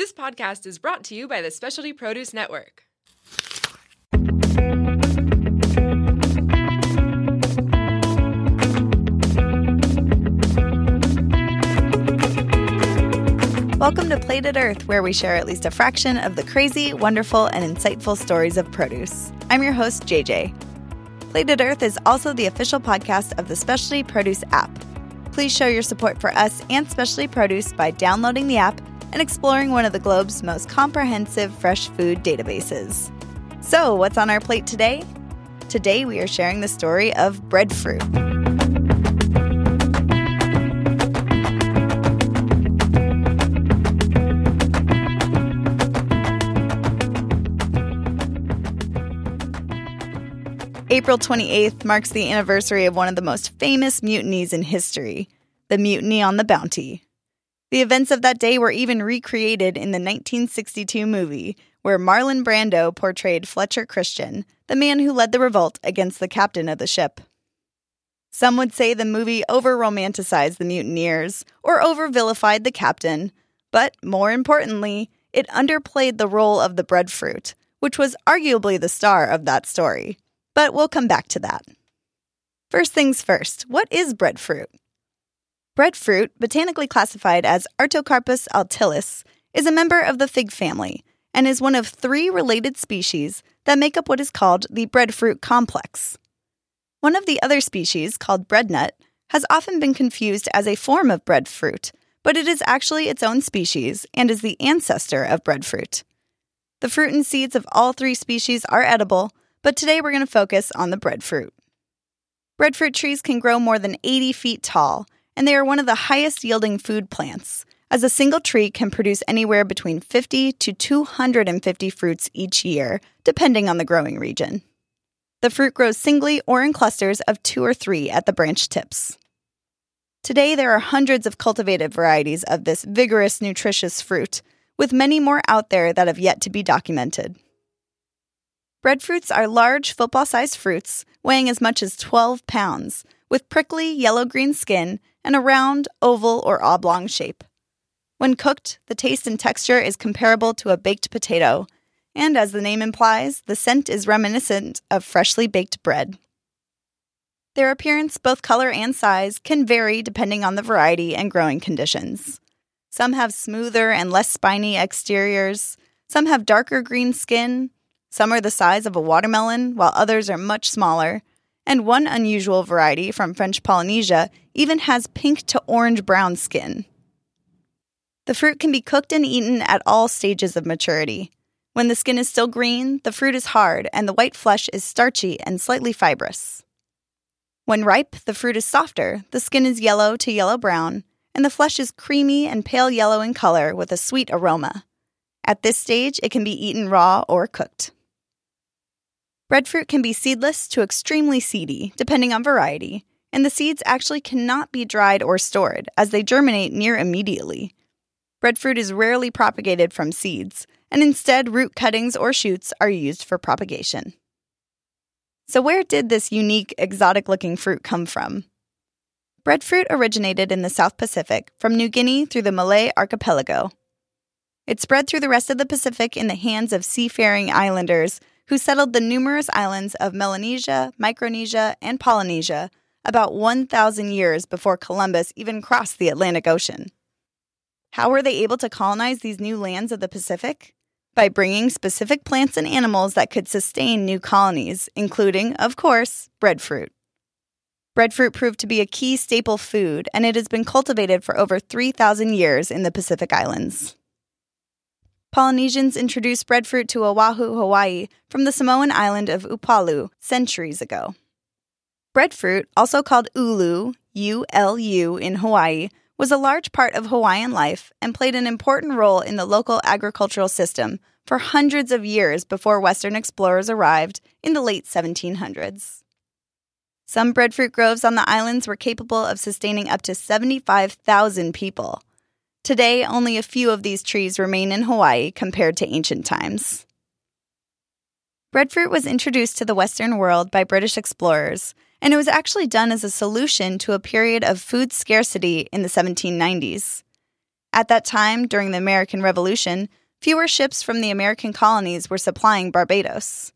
This podcast is brought to you by the Specialty Produce Network. Welcome to Plated Earth, where we share at least a fraction of the crazy, wonderful, and insightful stories of produce. I'm your host, JJ. Plated Earth is also the official podcast of the Specialty Produce app. Please show your support for us and Specialty Produce by downloading the app and exploring one of the globe's most comprehensive fresh food databases. So, what's on our plate today? Today, we are sharing the story of breadfruit. April 28th marks the anniversary of one of the most famous mutinies in history, the Mutiny on the Bounty. The events of that day were even recreated in the 1962 movie, where Marlon Brando portrayed Fletcher Christian, the man who led the revolt against the captain of the ship. Some would say the movie over romanticized the mutineers or over vilified the captain, but more importantly, it underplayed the role of the breadfruit, which was arguably the star of that story. But we'll come back to that. First things first, what is breadfruit? Breadfruit, botanically classified as Artocarpus altilis, is a member of the fig family and is one of three related species that make up what is called the breadfruit complex. One of the other species, called breadnut, has often been confused as a form of breadfruit, but it is actually its own species and is the ancestor of breadfruit. The fruit and seeds of all three species are edible, but today we're going to focus on the breadfruit. Breadfruit trees can grow more than 80 feet tall, and they are one of the highest yielding food plants, as a single tree can produce anywhere between 50 to 250 fruits each year, depending on the growing region. The fruit grows singly or in clusters of two or three at the branch tips. Today, there are hundreds of cultivated varieties of this vigorous, nutritious fruit, with many more out there that have yet to be documented. Breadfruits are large, football sized fruits weighing as much as 12 pounds, with prickly yellow green skin and a round, oval, or oblong shape. When cooked, the taste and texture is comparable to a baked potato, and as the name implies, the scent is reminiscent of freshly baked bread. Their appearance, both color and size, can vary depending on the variety and growing conditions. Some have smoother and less spiny exteriors, some have darker green skin, some are the size of a watermelon, while others are much smaller, and one unusual variety from French Polynesia even has pink to orange brown skin. The fruit can be cooked and eaten at all stages of maturity. When the skin is still green, the fruit is hard and the white flesh is starchy and slightly fibrous. When ripe, the fruit is softer, the skin is yellow to yellow brown, and the flesh is creamy and pale yellow in color with a sweet aroma. At this stage, it can be eaten raw or cooked. Breadfruit can be seedless to extremely seedy, depending on variety, and the seeds actually cannot be dried or stored, as they germinate near immediately. Breadfruit is rarely propagated from seeds, and instead, root cuttings or shoots are used for propagation. So, where did this unique, exotic looking fruit come from? Breadfruit originated in the South Pacific from New Guinea through the Malay archipelago. It spread through the rest of the Pacific in the hands of seafaring islanders who settled the numerous islands of Melanesia, Micronesia, and Polynesia about 1,000 years before Columbus even crossed the Atlantic Ocean. How were they able to colonize these new lands of the Pacific? By bringing specific plants and animals that could sustain new colonies, including, of course, breadfruit. Breadfruit proved to be a key staple food, and it has been cultivated for over 3,000 years in the Pacific Islands. Polynesians introduced breadfruit to Oahu, Hawaii, from the Samoan island of Upolu centuries ago. Breadfruit, also called ulu, U L U in Hawaii, was a large part of Hawaiian life and played an important role in the local agricultural system for hundreds of years before Western explorers arrived in the late 1700s. Some breadfruit groves on the islands were capable of sustaining up to 75,000 people. Today, only a few of these trees remain in Hawaii compared to ancient times. Breadfruit was introduced to the Western world by British explorers, and it was actually done as a solution to a period of food scarcity in the 1790s. At that time, during the American Revolution, fewer ships from the American colonies were supplying Barbados.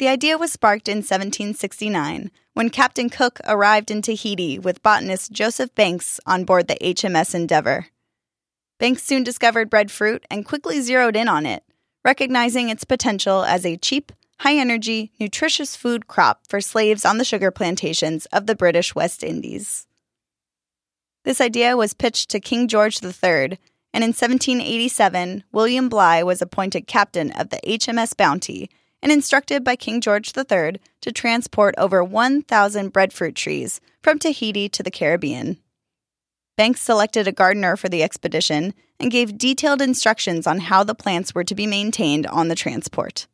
The idea was sparked in 1769 when Captain Cook arrived in Tahiti with botanist Joseph Banks on board the HMS Endeavour. Banks soon discovered breadfruit and quickly zeroed in on it, recognizing its potential as a cheap, high energy, nutritious food crop for slaves on the sugar plantations of the British West Indies. This idea was pitched to King George III, and in 1787, William Bligh was appointed captain of the HMS Bounty and instructed by King George III to transport over 1,000 breadfruit trees from Tahiti to the Caribbean. Banks selected a gardener for the expedition and gave detailed instructions on how the plants were to be maintained on the transport.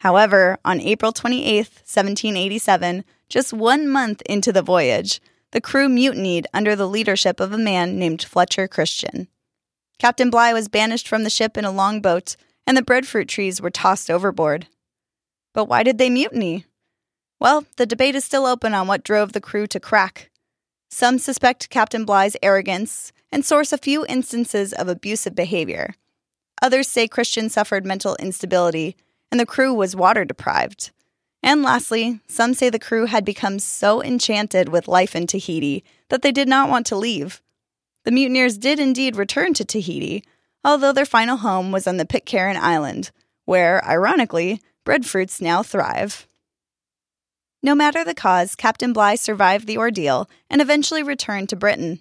However, on April 28, 1787, just one month into the voyage, the crew mutinied under the leadership of a man named Fletcher Christian. Captain Bligh was banished from the ship in a longboat, and the breadfruit trees were tossed overboard. But why did they mutiny? Well, the debate is still open on what drove the crew to crack. Some suspect Captain Bligh's arrogance and source a few instances of abusive behavior. Others say Christian suffered mental instability and the crew was water deprived. And lastly, some say the crew had become so enchanted with life in Tahiti that they did not want to leave. The mutineers did indeed return to Tahiti, although their final home was on the Pitcairn Island, where, ironically, breadfruits now thrive. No matter the cause, Captain Bligh survived the ordeal and eventually returned to Britain.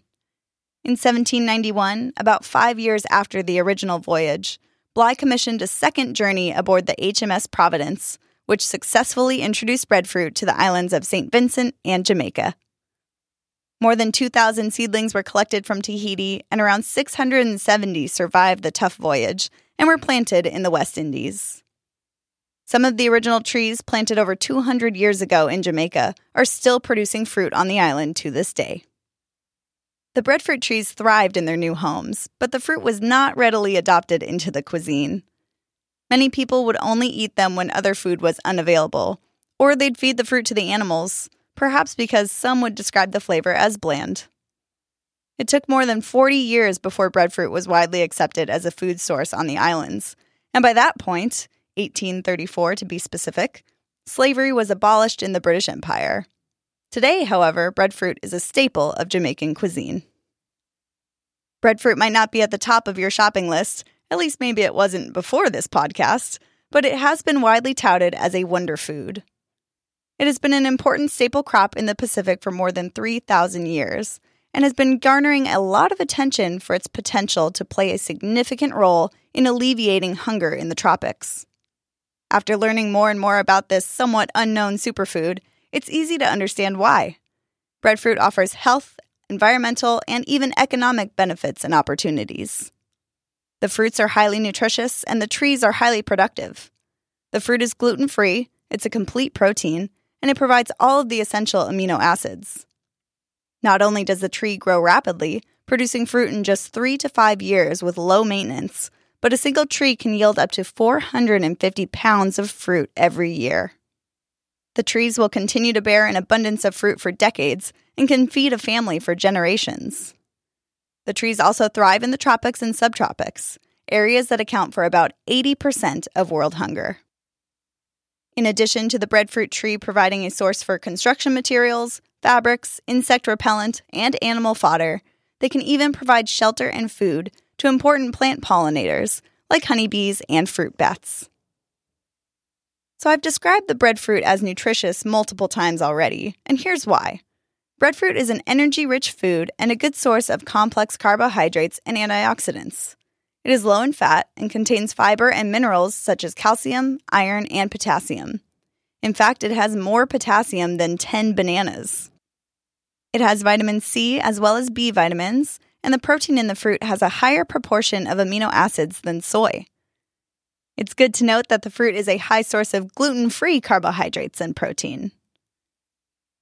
In 1791, about five years after the original voyage, Bligh commissioned a second journey aboard the HMS Providence, which successfully introduced breadfruit to the islands of St. Vincent and Jamaica. More than 2,000 seedlings were collected from Tahiti, and around 670 survived the tough voyage and were planted in the West Indies. Some of the original trees planted over 200 years ago in Jamaica are still producing fruit on the island to this day. The breadfruit trees thrived in their new homes, but the fruit was not readily adopted into the cuisine. Many people would only eat them when other food was unavailable, or they'd feed the fruit to the animals, perhaps because some would describe the flavor as bland. It took more than 40 years before breadfruit was widely accepted as a food source on the islands, and by that point, 1834 to be specific, slavery was abolished in the British Empire. Today, however, breadfruit is a staple of Jamaican cuisine. Breadfruit might not be at the top of your shopping list, at least maybe it wasn't before this podcast, but it has been widely touted as a wonder food. It has been an important staple crop in the Pacific for more than 3,000 years and has been garnering a lot of attention for its potential to play a significant role in alleviating hunger in the tropics. After learning more and more about this somewhat unknown superfood, it's easy to understand why. Breadfruit offers health, environmental, and even economic benefits and opportunities. The fruits are highly nutritious and the trees are highly productive. The fruit is gluten free, it's a complete protein, and it provides all of the essential amino acids. Not only does the tree grow rapidly, producing fruit in just three to five years with low maintenance, but a single tree can yield up to 450 pounds of fruit every year. The trees will continue to bear an abundance of fruit for decades and can feed a family for generations. The trees also thrive in the tropics and subtropics, areas that account for about 80% of world hunger. In addition to the breadfruit tree providing a source for construction materials, fabrics, insect repellent, and animal fodder, they can even provide shelter and food to important plant pollinators like honeybees and fruit bats. So I've described the breadfruit as nutritious multiple times already, and here's why. Breadfruit is an energy rich food and a good source of complex carbohydrates and antioxidants. It is low in fat and contains fiber and minerals such as calcium, iron, and potassium. In fact, it has more potassium than 10 bananas. It has vitamin C as well as B vitamins, and the protein in the fruit has a higher proportion of amino acids than soy. It's good to note that the fruit is a high source of gluten free carbohydrates and protein.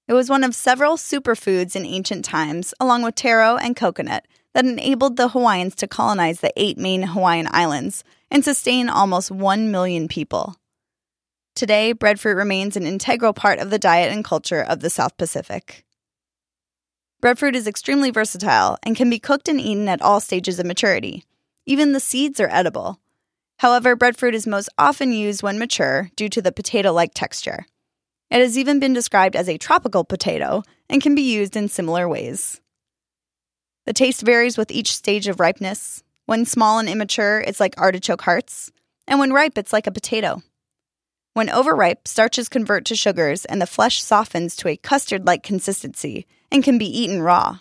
It was one of several superfoods in ancient times, along with taro and coconut, that enabled the Hawaiians to colonize the eight main Hawaiian islands and sustain almost 1 million people. Today, breadfruit remains an integral part of the diet and culture of the South Pacific. Breadfruit is extremely versatile and can be cooked and eaten at all stages of maturity. Even the seeds are edible. However, breadfruit is most often used when mature due to the potato like texture. It has even been described as a tropical potato and can be used in similar ways. The taste varies with each stage of ripeness. When small and immature, it's like artichoke hearts, and when ripe, it's like a potato. When overripe, starches convert to sugars and the flesh softens to a custard like consistency and can be eaten raw.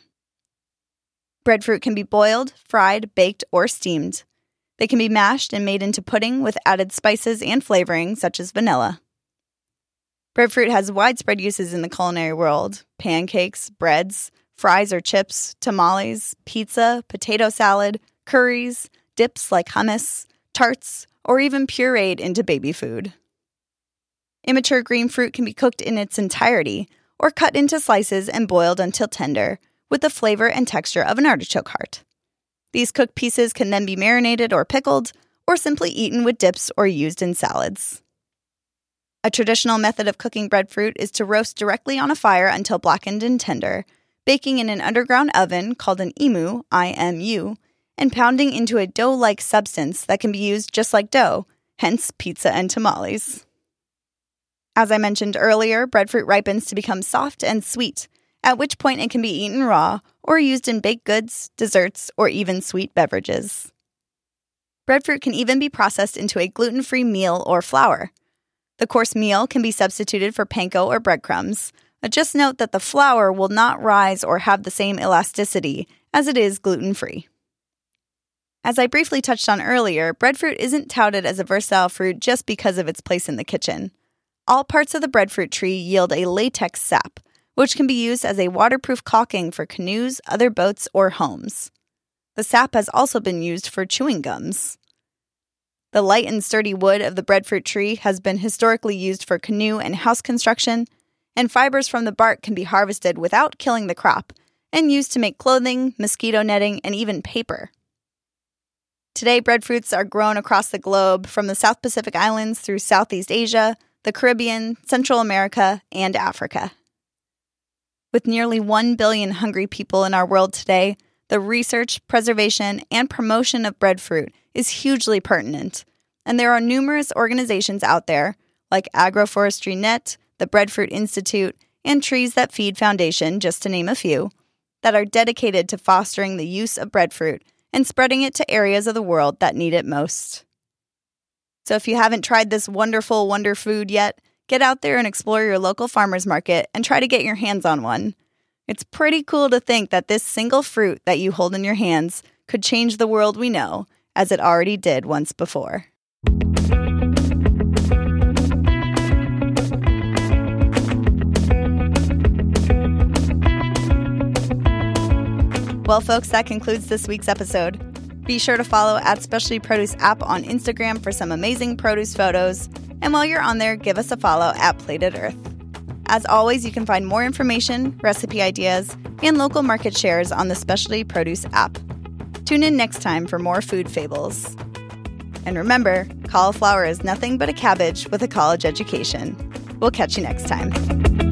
Breadfruit can be boiled, fried, baked, or steamed. They can be mashed and made into pudding with added spices and flavoring, such as vanilla. Breadfruit has widespread uses in the culinary world pancakes, breads, fries or chips, tamales, pizza, potato salad, curries, dips like hummus, tarts, or even pureed into baby food. Immature green fruit can be cooked in its entirety or cut into slices and boiled until tender, with the flavor and texture of an artichoke heart. These cooked pieces can then be marinated or pickled, or simply eaten with dips or used in salads. A traditional method of cooking breadfruit is to roast directly on a fire until blackened and tender, baking in an underground oven called an imu, IMU, and pounding into a dough like substance that can be used just like dough, hence pizza and tamales. As I mentioned earlier, breadfruit ripens to become soft and sweet, at which point it can be eaten raw or used in baked goods, desserts, or even sweet beverages. Breadfruit can even be processed into a gluten free meal or flour. The coarse meal can be substituted for panko or breadcrumbs, but just note that the flour will not rise or have the same elasticity as it is gluten free. As I briefly touched on earlier, breadfruit isn't touted as a versatile fruit just because of its place in the kitchen. All parts of the breadfruit tree yield a latex sap, which can be used as a waterproof caulking for canoes, other boats, or homes. The sap has also been used for chewing gums. The light and sturdy wood of the breadfruit tree has been historically used for canoe and house construction, and fibers from the bark can be harvested without killing the crop and used to make clothing, mosquito netting, and even paper. Today, breadfruits are grown across the globe from the South Pacific Islands through Southeast Asia, the Caribbean, Central America, and Africa. With nearly 1 billion hungry people in our world today, the research, preservation, and promotion of breadfruit is hugely pertinent, and there are numerous organizations out there, like Agroforestry Net, the Breadfruit Institute, and Trees That Feed Foundation, just to name a few, that are dedicated to fostering the use of breadfruit and spreading it to areas of the world that need it most. So if you haven't tried this wonderful wonder food yet, get out there and explore your local farmers market and try to get your hands on one. It's pretty cool to think that this single fruit that you hold in your hands could change the world we know, as it already did once before. Well, folks, that concludes this week's episode. Be sure to follow at Specialty Produce app on Instagram for some amazing produce photos. And while you're on there, give us a follow at Plated Earth. As always, you can find more information, recipe ideas, and local market shares on the Specialty Produce app. Tune in next time for more food fables. And remember, cauliflower is nothing but a cabbage with a college education. We'll catch you next time.